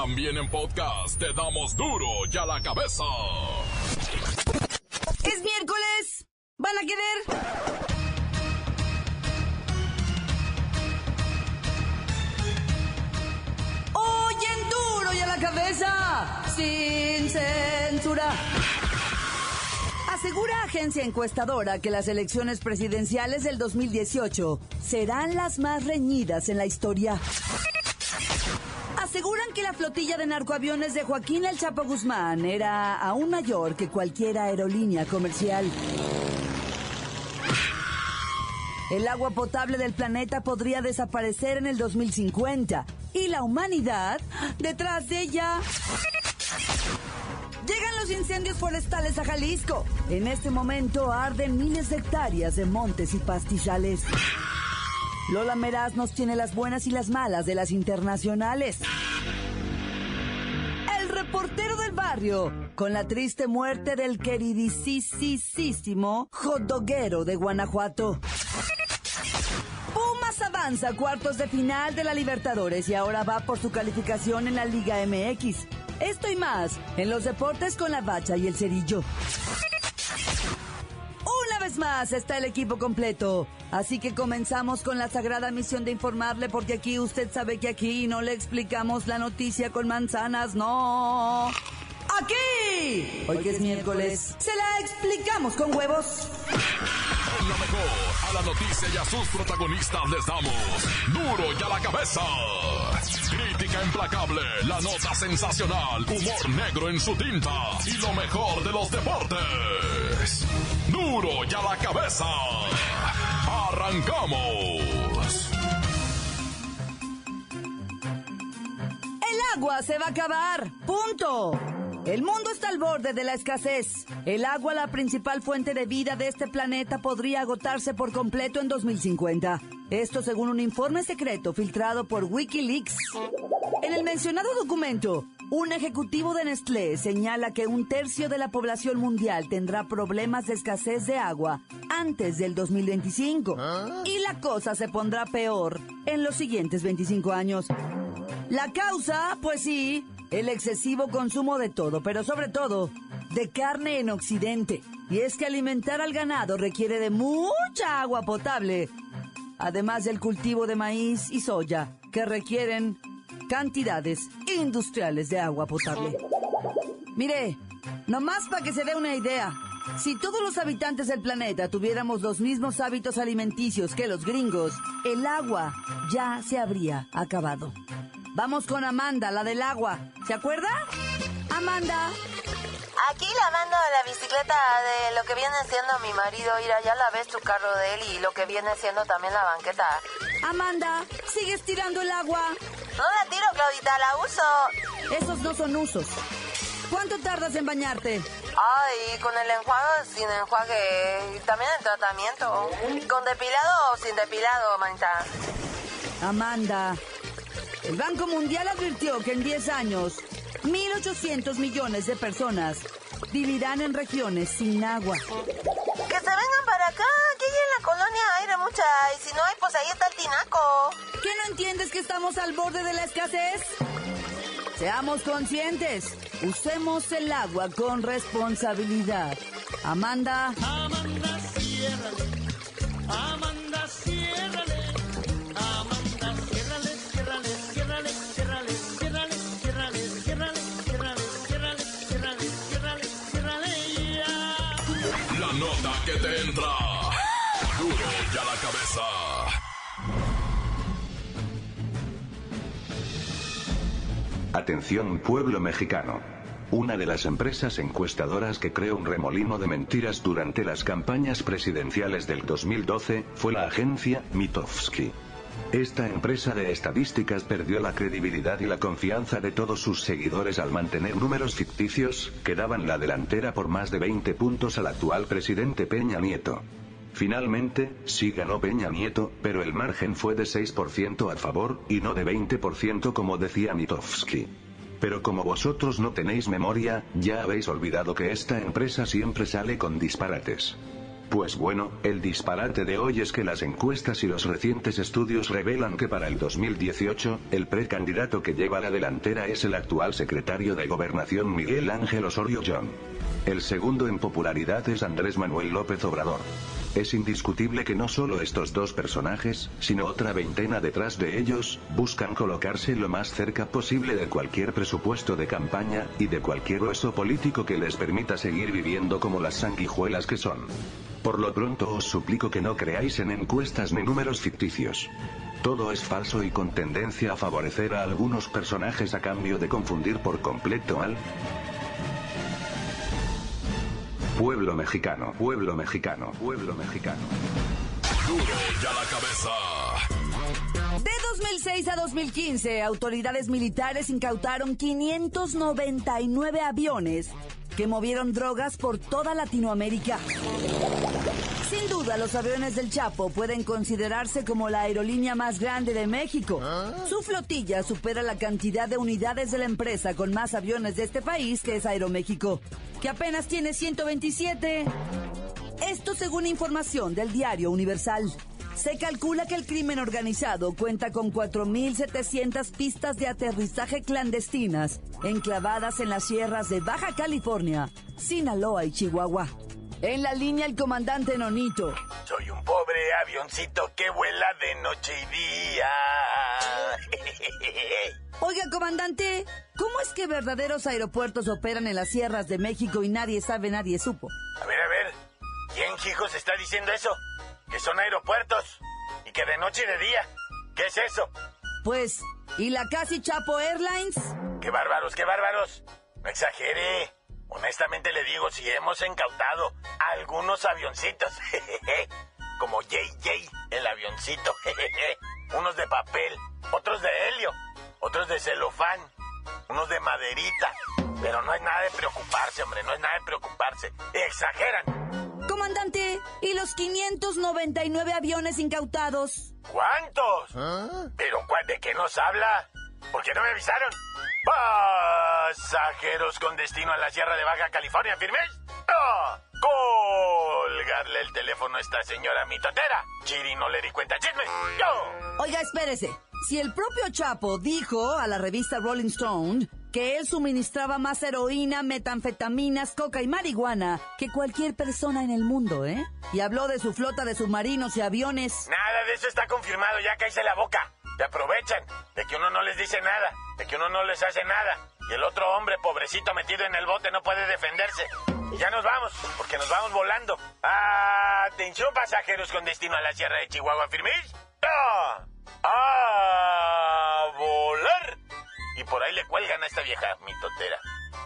También en podcast te damos duro y a la cabeza. Es miércoles. ¿Van a querer? Oyen duro y a la cabeza. Sin censura. Asegura agencia encuestadora que las elecciones presidenciales del 2018 serán las más reñidas en la historia. Aseguran que la flotilla de narcoaviones de Joaquín El Chapo Guzmán era aún mayor que cualquier aerolínea comercial. El agua potable del planeta podría desaparecer en el 2050 y la humanidad detrás de ella. Llegan los incendios forestales a Jalisco. En este momento arden miles de hectáreas de montes y pastizales. Lola Meraz nos tiene las buenas y las malas de las internacionales. Con la triste muerte del queridísimo hotdoguero de Guanajuato. Pumas avanza a cuartos de final de la Libertadores y ahora va por su calificación en la Liga MX. Esto y más en los deportes con la bacha y el cerillo. Una vez más está el equipo completo. Así que comenzamos con la sagrada misión de informarle porque aquí usted sabe que aquí no le explicamos la noticia con manzanas, no. Aquí, hoy que es miércoles, se la explicamos con huevos. En la mejor, a la noticia y a sus protagonistas les damos duro y a la cabeza. Crítica implacable, la nota sensacional, humor negro en su tinta y lo mejor de los deportes. Duro y a la cabeza. Arrancamos. El agua se va a acabar. Punto. El mundo está al borde de la escasez. El agua, la principal fuente de vida de este planeta, podría agotarse por completo en 2050. Esto según un informe secreto filtrado por Wikileaks. En el mencionado documento, un ejecutivo de Nestlé señala que un tercio de la población mundial tendrá problemas de escasez de agua antes del 2025. Y la cosa se pondrá peor en los siguientes 25 años. La causa, pues sí, el excesivo consumo de todo, pero sobre todo de carne en Occidente. Y es que alimentar al ganado requiere de mucha agua potable, además del cultivo de maíz y soya, que requieren cantidades industriales de agua potable. Mire, nomás para que se dé una idea, si todos los habitantes del planeta tuviéramos los mismos hábitos alimenticios que los gringos, el agua ya se habría acabado. Vamos con Amanda, la del agua. ¿Se acuerda? Amanda. Aquí la mando la bicicleta de lo que viene siendo mi marido. Ir allá la ves tu carro de él y lo que viene siendo también la banqueta. Amanda, ¿sigues tirando el agua? No la tiro, Claudita, la uso. Esos no son usos. ¿Cuánto tardas en bañarte? Ay, con el enjuague, sin enjuague. Y también el tratamiento. ¿Con depilado o sin depilado, manita? Amanda, el Banco Mundial advirtió que en 10 años, 1.800 millones de personas vivirán en regiones sin agua. Que se vengan para acá, que en la colonia aire mucha, y si no hay, pues ahí está el tinaco. ¿Qué no entiendes que estamos al borde de la escasez? Seamos conscientes, usemos el agua con responsabilidad. Amanda. Amanda, Pueblo mexicano. Una de las empresas encuestadoras que creó un remolino de mentiras durante las campañas presidenciales del 2012 fue la agencia Mitofsky. Esta empresa de estadísticas perdió la credibilidad y la confianza de todos sus seguidores al mantener números ficticios, que daban la delantera por más de 20 puntos al actual presidente Peña Nieto. Finalmente, sí ganó Peña Nieto, pero el margen fue de 6% a favor, y no de 20% como decía Mitofsky. Pero como vosotros no tenéis memoria, ya habéis olvidado que esta empresa siempre sale con disparates. Pues bueno, el disparate de hoy es que las encuestas y los recientes estudios revelan que para el 2018, el precandidato que lleva la delantera es el actual secretario de Gobernación Miguel Ángel Osorio John. El segundo en popularidad es Andrés Manuel López Obrador. Es indiscutible que no solo estos dos personajes, sino otra veintena detrás de ellos, buscan colocarse lo más cerca posible de cualquier presupuesto de campaña, y de cualquier hueso político que les permita seguir viviendo como las sanguijuelas que son. Por lo pronto os suplico que no creáis en encuestas ni números ficticios. Todo es falso y con tendencia a favorecer a algunos personajes a cambio de confundir por completo al pueblo mexicano, pueblo mexicano, pueblo mexicano. Duro ya la cabeza. De 2006 a 2015, autoridades militares incautaron 599 aviones que movieron drogas por toda Latinoamérica. Duda, los aviones del Chapo pueden considerarse como la aerolínea más grande de México. Su flotilla supera la cantidad de unidades de la empresa con más aviones de este país, que es Aeroméxico, que apenas tiene 127. Esto según información del diario Universal. Se calcula que el crimen organizado cuenta con 4.700 pistas de aterrizaje clandestinas enclavadas en las sierras de Baja California, Sinaloa y Chihuahua. En la línea el comandante Nonito. Soy un pobre avioncito que vuela de noche y día. Oiga, comandante, ¿cómo es que verdaderos aeropuertos operan en las sierras de México y nadie sabe, nadie supo? A ver, a ver. ¿Quién, hijos, está diciendo eso? Que son aeropuertos. Y que de noche y de día. ¿Qué es eso? Pues, ¿y la casi Chapo Airlines? ¡Qué bárbaros, qué bárbaros! No exagere. Honestamente le digo, si hemos incautado algunos avioncitos. Como JJ, el avioncito. Unos de papel, otros de helio, otros de celofán, unos de maderita. Pero no es nada de preocuparse, hombre, no es nada de preocuparse. Exageran. Comandante, ¿y los 599 aviones incautados? ¿Cuántos? ¿Pero cuál, de qué nos habla? ¿Por qué no me avisaron? Pasajeros con destino a la Sierra de Baja California, ¿firmes? ¡Ah! Colgarle el teléfono a esta señora mitotera. Chiri no le di cuenta chisme. ¡Yo! Oiga, espérese. Si el propio Chapo dijo a la revista Rolling Stone que él suministraba más heroína, metanfetaminas, coca y marihuana que cualquier persona en el mundo, ¿eh? Y habló de su flota de submarinos y aviones. Nada de eso está confirmado, ya cállese la boca. Te aprovechan de que uno no les dice nada, de que uno no les hace nada. Y el otro hombre, pobrecito, metido en el bote, no puede defenderse. Y ya nos vamos, porque nos vamos volando. Atención, pasajeros con destino a la Sierra de Chihuahua, ¿firmes? ¡Ah! ¡A volar! Y por ahí le cuelgan a esta vieja mitotera.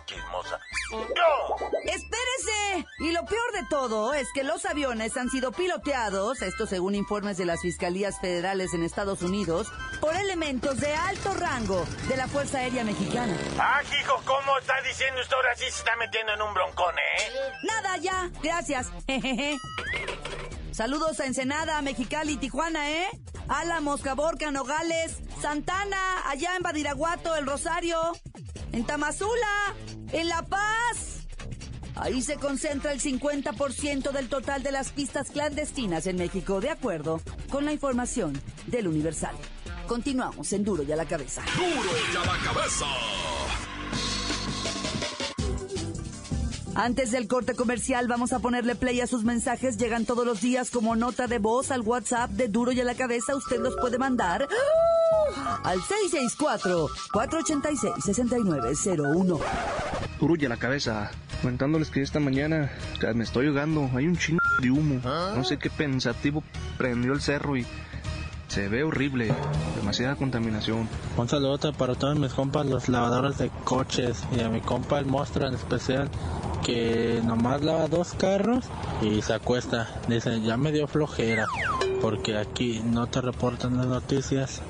Chismosa. ¡Yo! ¡Espérese! Y lo peor de todo es que los aviones han sido piloteados, esto según informes de las fiscalías federales en Estados Unidos, por elementos de alto rango de la Fuerza Aérea Mexicana. Ah, hijo, ¿cómo está diciendo usted ahora sí se está metiendo en un broncón, eh? Nada, ya. Gracias. Jejeje. Saludos a Ensenada, Mexicali, Tijuana, ¿eh? Álamos, Caborca, Nogales, Santana, allá en Badiraguato, El Rosario, en Tamazula, en La Paz. Ahí se concentra el 50% del total de las pistas clandestinas en México, de acuerdo con la información del Universal. Continuamos en Duro y a la cabeza. Duro ya la cabeza. Antes del corte comercial vamos a ponerle play a sus mensajes. Llegan todos los días como nota de voz al WhatsApp de Duro y a la cabeza. Usted los puede mandar al 664-486-6901. Duro y a la cabeza. Comentándoles que esta mañana ya me estoy ahogando. Hay un chingo de humo. No sé qué pensativo prendió el cerro y se ve horrible. Demasiada contaminación. Un saludo para todos mis compas, los lavadores de coches, y a mi compa el monstruo en especial, que nomás lava dos carros y se acuesta. Dice, ya me dio flojera, porque aquí no te reportan las noticias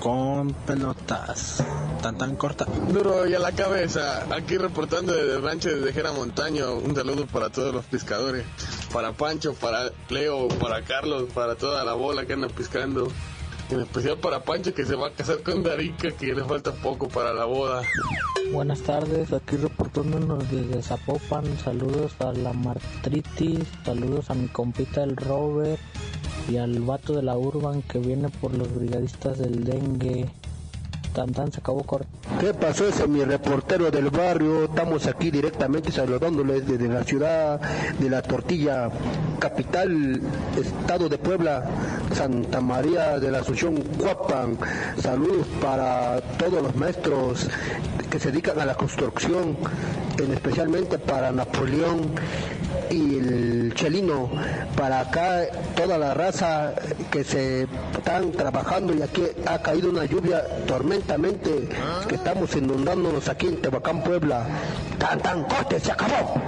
con pelotas tan tan corta. Duro y a la cabeza, aquí reportando desde el rancho de Jera Montaño, un saludo para todos los pescadores, para Pancho, para Leo, para Carlos, para toda la bola que anda pescando. En especial para Pancho que se va a casar con Darica, que le falta poco para la boda. Buenas tardes, aquí reportándonos desde Zapopan. Saludos a la Martritis, saludos a mi compita el Robert y al vato de la Urban que viene por los brigadistas del dengue. Tan se acabó corto. ¿Qué pasó ese mi reportero del barrio? Estamos aquí directamente saludándoles desde la ciudad de la tortilla, capital, estado de Puebla, Santa María de la Asunción, Cuapan. Saludos para todos los maestros que se dedican a la construcción, especialmente para Napoleón y el Chelino, para acá toda la raza que se están trabajando y aquí ha caído una lluvia tormentamente que estamos inundándonos aquí en Tehuacán, Puebla. Tan tan corte, se acabó.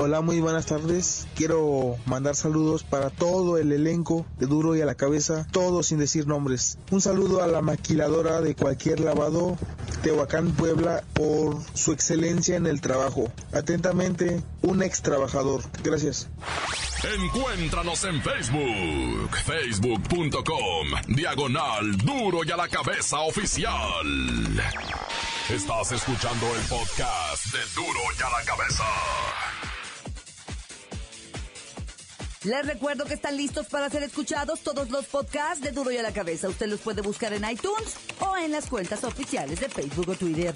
Hola, muy buenas tardes. Quiero mandar saludos para todo el elenco de Duro y a la Cabeza, todos sin decir nombres. Un saludo a la maquiladora de cualquier lavado, Tehuacán, Puebla, por su excelencia en el trabajo. Atentamente, un ex trabajador. Gracias. Encuéntranos en Facebook, facebook.com, diagonal duro y a la cabeza oficial. Estás escuchando el podcast de duro y a la cabeza. Les recuerdo que están listos para ser escuchados todos los podcasts de Duro y a la Cabeza. Usted los puede buscar en iTunes o en las cuentas oficiales de Facebook o Twitter.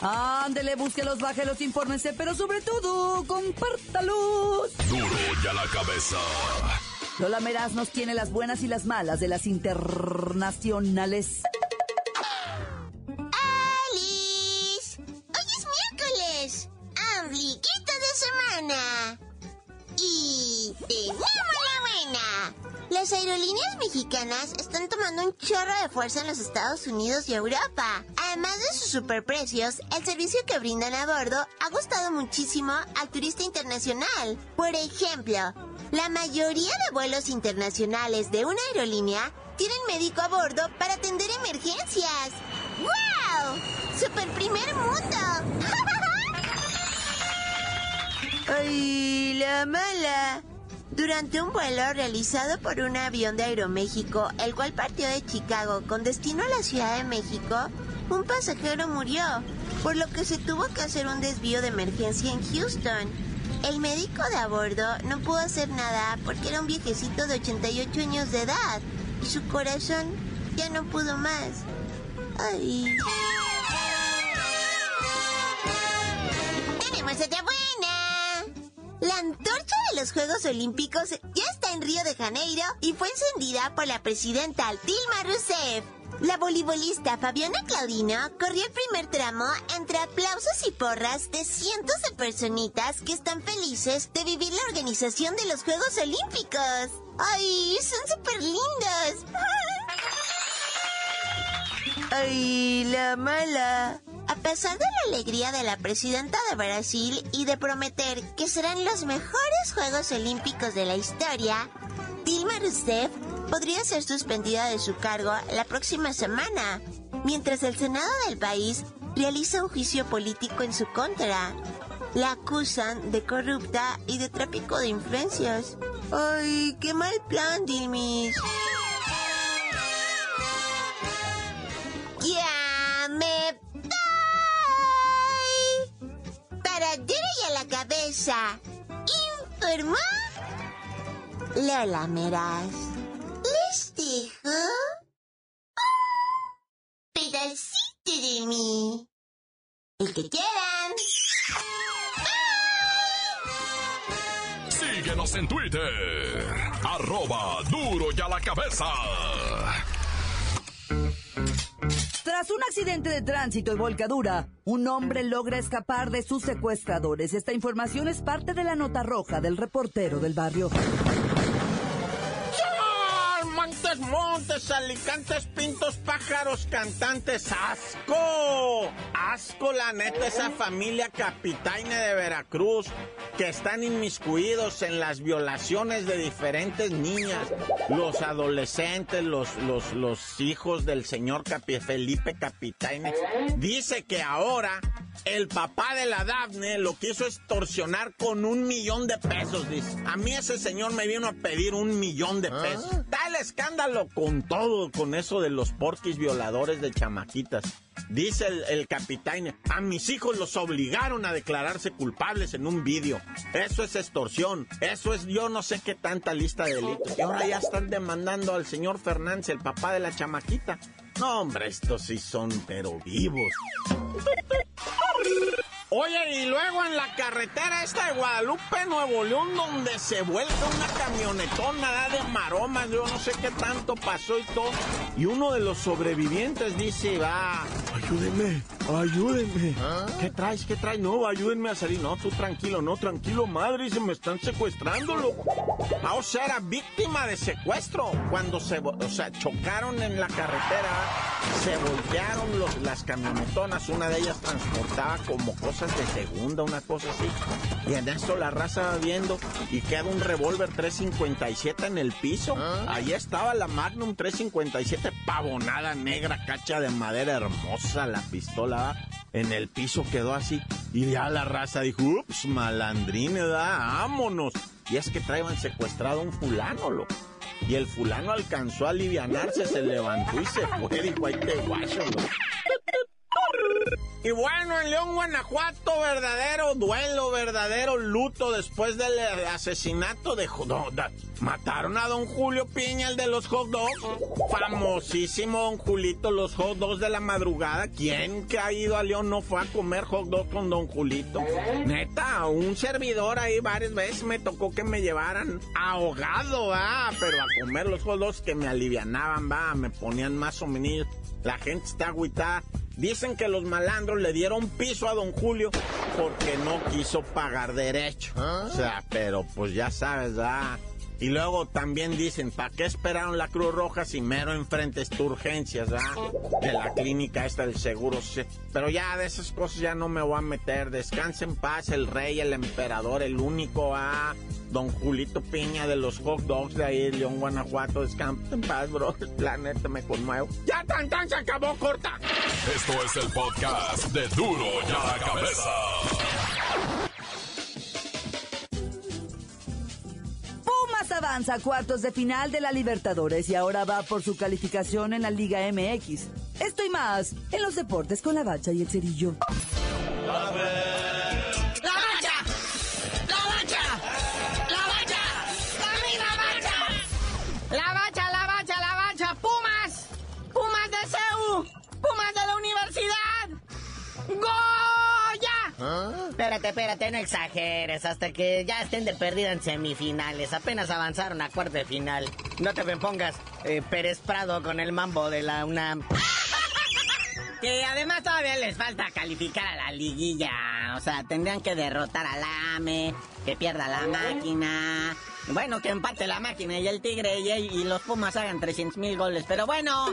Ándele, búsquelos, bájelos, infórmense, pero sobre todo, compártalos. Duro y a la cabeza. Lola Meraz nos tiene las buenas y las malas de las internacionales. Tenemos la buena. Las aerolíneas mexicanas están tomando un chorro de fuerza en los Estados Unidos y Europa. Además de sus superprecios, el servicio que brindan a bordo ha gustado muchísimo al turista internacional. Por ejemplo, la mayoría de vuelos internacionales de una aerolínea tienen médico a bordo para atender emergencias. ¡Wow! ¡Super primer mundo! ¡Ay, la mala! Durante un vuelo realizado por un avión de Aeroméxico, el cual partió de Chicago con destino a la Ciudad de México, un pasajero murió, por lo que se tuvo que hacer un desvío de emergencia en Houston. El médico de a bordo no pudo hacer nada porque era un viejecito de 88 años de edad y su corazón ya no pudo más. Ay. ¡Tenemos otra buena! La los Juegos Olímpicos ya está en Río de Janeiro y fue encendida por la presidenta Dilma Rousseff. La voleibolista Fabiana Claudino corrió el primer tramo entre aplausos y porras de cientos de personitas que están felices de vivir la organización de los Juegos Olímpicos. ¡Ay, son súper lindos! ¡Ay, la mala! A pesar de la alegría de la presidenta de Brasil y de prometer que serán los mejores Juegos Olímpicos de la historia, Dilma Rousseff podría ser suspendida de su cargo la próxima semana, mientras el Senado del país realiza un juicio político en su contra. La acusan de corrupta y de tráfico de influencias. ¡Ay, qué mal plan, Dilmis! Informó Lola Meraz. Les dejo pedacito de mí. El que quieran. Síguenos en Twitter. Arroba duro y a la cabeza. Tras un accidente de tránsito y volcadura, un hombre logra escapar de sus secuestradores. Esta información es parte de la nota roja del reportero del barrio. Montes, montes, alicantes, pintos, pájaros, cantantes, asco, asco la neta esa familia capitaine de Veracruz que están inmiscuidos en las violaciones de diferentes niñas, los adolescentes, los, los, los hijos del señor Capi, Felipe Capitaine. Dice que ahora el papá de la Dafne lo quiso extorsionar con un millón de pesos, dice. A mí ese señor me vino a pedir un millón de pesos. Tal escándalo con todo, con eso de los porquis violadores de chamaquitas. Dice el, el capitán, a mis hijos los obligaron a declararse culpables en un vídeo. Eso es extorsión, eso es yo no sé qué tanta lista de delitos. Y ahora ya están demandando al señor Fernández, el papá de la chamaquita. No, hombre, estos sí son pero vivos. Oye, y luego en la carretera esta de Guadalupe, Nuevo León, donde se vuelve una camionetona de maromas, yo no sé qué tanto pasó y todo. Y uno de los sobrevivientes dice, va, ayúdenme, ayúdenme. ¿Qué traes? ¿Qué traes? No, ayúdenme a salir. No, tú tranquilo, no, tranquilo, madre, se me están secuestrando, loco. Ah, o sea, era víctima de secuestro. Cuando se, o sea, chocaron en la carretera, se voltearon los, las camionetonas, una de ellas transportaba como cosas de segunda, una cosa así. Y en eso la raza va viendo y queda un revólver 357 en el piso. Ahí estaba la Magnum 357 pavonada negra, cacha de madera hermosa, la pistola en el piso quedó así. Y ya la raza dijo, ups, malandrín, ¿verdad? vámonos. Y es que traían secuestrado a un fulano, loco. Y el fulano alcanzó a alivianarse, se levantó y se fue, dijo, ahí te guacho. Y bueno, en León, Guanajuato, verdadero duelo, verdadero luto después del eh, asesinato de... No, mataron a don Julio Piña, el de los hot dogs. Famosísimo don Julito, los hot dogs de la madrugada. ¿Quién que ha ido a León no fue a comer hot con don Julito? Neta, un servidor ahí varias veces me tocó que me llevaran ahogado, va, pero a comer los hot dogs que me alivianaban, va, me ponían más o menos. La gente está agüitada. Dicen que los malandros le dieron piso a don Julio porque no quiso pagar derecho. O sea, pero pues ya sabes, ¿verdad? Y luego también dicen, ¿para qué esperaron la Cruz Roja si mero enfrente está urgencias, ¿verdad? De la clínica esta del seguro. Pero ya de esas cosas ya no me voy a meter. Descansa en paz el rey, el emperador, el único, ¿ah? Don Julito Piña de los hot dogs de ahí, León, Guanajuato. Descansa en paz, bro. Planeta me conmuevo. Ya tan tan se acabó, corta. Esto es el podcast de Duro y a la Cabeza. Avanza a cuartos de final de la Libertadores y ahora va por su calificación en la Liga MX. Esto y más en los deportes con la bacha y el cerillo. ¡La Espérate, espérate, no exageres. Hasta que ya estén de perdida en semifinales. Apenas avanzaron a cuarto de final. No te me pongas eh, Prado con el mambo de la UNAM. Que además todavía les falta calificar a la liguilla. O sea, tendrían que derrotar al AME, que pierda la máquina. Bueno, que empate la máquina y el Tigre y, los Pumas hagan 300 mil goles. Pero bueno,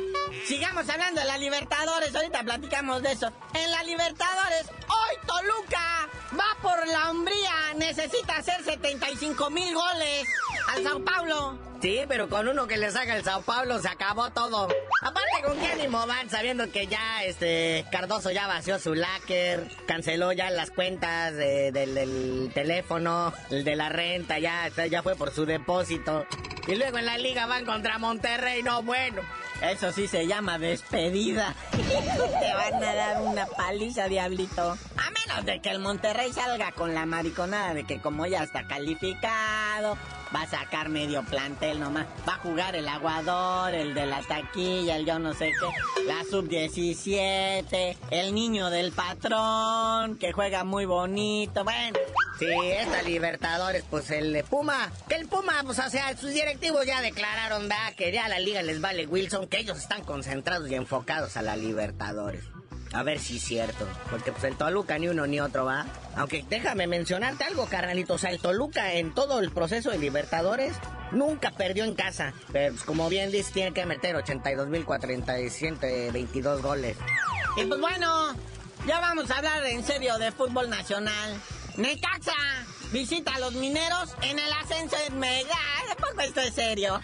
sigamos hablando de la Libertadores. Ahorita platicamos de eso. En la Libertadores, hoy Toluca va por la hombría. Necesita hacer 75 mil goles al Sao Paulo. Sí, pero con uno que les haga el Sao Paulo se acabó todo. Aparte, ¿con qué ánimo van sabiendo que ya este Cardoso ya vació su láker, canceló ya las cuentas de- del, del teléfono, el de la renta, ya, ya fue por su depósito. Y luego en la liga van contra Monterrey, no bueno. Eso sí se llama despedida. Te van a dar una paliza, diablito. A menos de que el Monterrey salga con la mariconada de que como ya está calificado, va a sacar medio plantel nomás. Va a jugar el aguador, el de la taquilla, el yo no sé qué, la sub-17, el niño del patrón, que juega muy bonito. Bueno, sí, esta Libertadores, pues el de Puma, que el Puma, pues o sea, sus directivos ya declararon, da, que ya la liga les vale Wilson, que ellos están concentrados y enfocados a la Libertadores. A ver si es cierto. Porque pues el Toluca ni uno ni otro va. Aunque déjame mencionarte algo, carnalito. O sea, el Toluca en todo el proceso de Libertadores nunca perdió en casa. Pero pues, como bien dice, tiene que meter 82.422 goles. Y pues bueno, ya vamos a hablar en serio de fútbol nacional. Necaxa visita a los mineros en el ascenso de Mega. Tampoco esto es serio.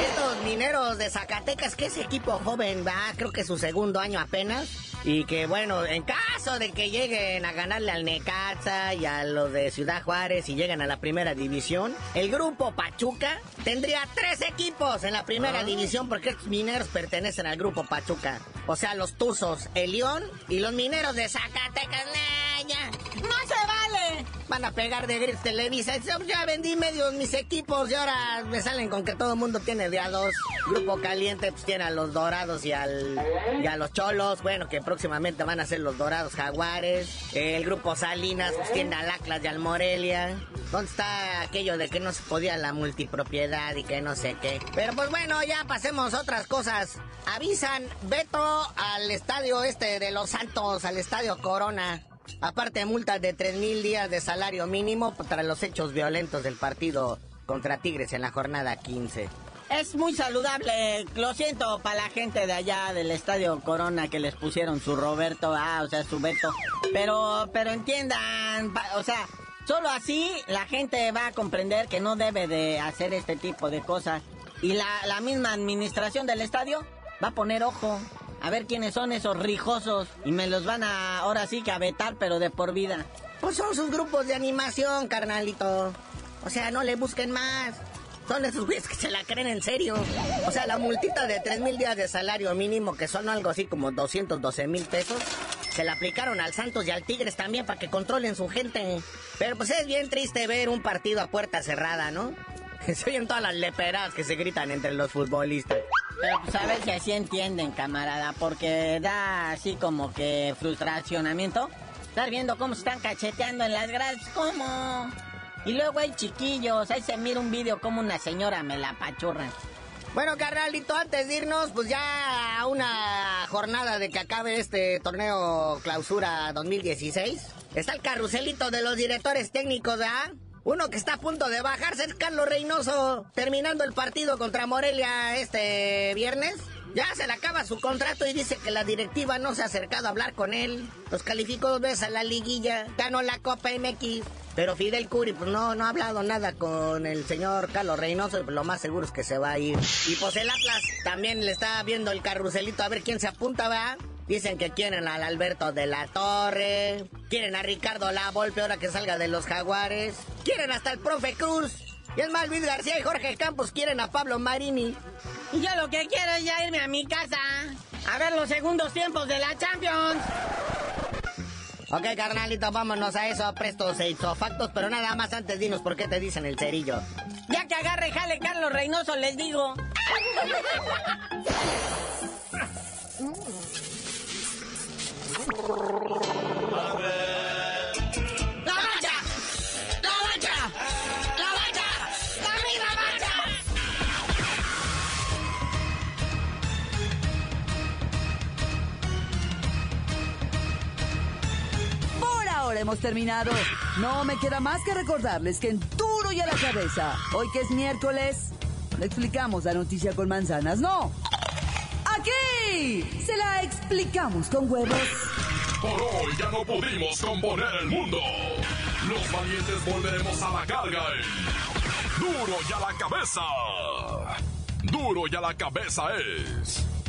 Estos mineros de Zacatecas, que es equipo joven, va, creo que su segundo año apenas. Y que bueno, en caso de que lleguen a ganarle al Necaxa y a los de Ciudad Juárez y lleguen a la primera división, el grupo Pachuca tendría tres equipos en la primera división porque estos mineros pertenecen al grupo Pachuca. O sea, los Tuzos, el León y los mineros de Zacatecas. Nah, ya. ¡No se vale! Van a pegar de gritos Televisa. Ya vendí medios mis equipos y ahora me salen con que todo el mundo tiene de a dos. Grupo Caliente pues tiene a los Dorados y, al, y a los Cholos. Bueno, que próximamente van a ser los Dorados Jaguares. El Grupo Salinas pues tiene al Atlas y al Morelia. ¿Dónde está aquello de que no se podía la multipropiedad y que no sé qué? Pero pues bueno, ya pasemos otras cosas. Avisan veto al estadio este de Los Santos, al estadio Corona. Aparte multas de 3 mil días de salario mínimo para los hechos violentos del partido contra Tigres en la jornada 15. Es muy saludable. Lo siento para la gente de allá del Estadio Corona que les pusieron su Roberto, ah, o sea, su Beto. Pero, pero entiendan, o sea, solo así la gente va a comprender que no debe de hacer este tipo de cosas. Y la, la misma administración del estadio va a poner ojo. A ver quiénes son esos rijosos. Y me los van a, ahora sí que a vetar, pero de por vida. Pues son sus grupos de animación, carnalito. O sea, no le busquen más. Son esos güeyes que se la creen en serio. O sea, la multita de 3 mil días de salario mínimo, que son algo así como 212 mil pesos, se la aplicaron al Santos y al Tigres también para que controlen su gente. Pero pues es bien triste ver un partido a puerta cerrada, ¿no? Se oyen todas las leperadas que se gritan entre los futbolistas. Pero pues a ver si así entienden, camarada, porque da así como que frustracionamiento. Estar viendo cómo se están cacheteando en las gradas, ¿cómo? Y luego hay chiquillos, ahí se mira un video como una señora me la pachurra. Bueno, carnalito, antes de irnos, pues ya a una jornada de que acabe este torneo clausura 2016. Está el carruselito de los directores técnicos, ¿ah? Uno que está a punto de bajarse es Carlos Reynoso, terminando el partido contra Morelia este viernes. Ya se le acaba su contrato y dice que la directiva no se ha acercado a hablar con él. Los calificó dos veces a la liguilla, ganó la Copa MX. Pero Fidel Curi, pues no, no ha hablado nada con el señor Carlos Reynoso, lo más seguro es que se va a ir. Y pues el Atlas también le está viendo el carruselito a ver quién se apunta, ¿verdad? Dicen que quieren al Alberto de la Torre, quieren a Ricardo La Volpe ahora que salga de los Jaguares, quieren hasta el profe Cruz. Y es más, García y Jorge Campos quieren a Pablo Marini. Y yo lo que quiero es ya irme a mi casa a ver los segundos tiempos de la Champions. Ok, carnalito, vámonos a eso, prestos e factos, pero nada más antes dinos por qué te dicen el cerillo. Ya que agarre jale Carlos Reynoso, les digo. Hemos terminado. No me queda más que recordarles que en duro y a la cabeza, hoy que es miércoles, le explicamos la noticia con manzanas. No. Aquí se la explicamos con huevos. Por hoy ya no pudimos componer el mundo. Los valientes volveremos a la carga en Duro y a la cabeza. Duro y a la cabeza es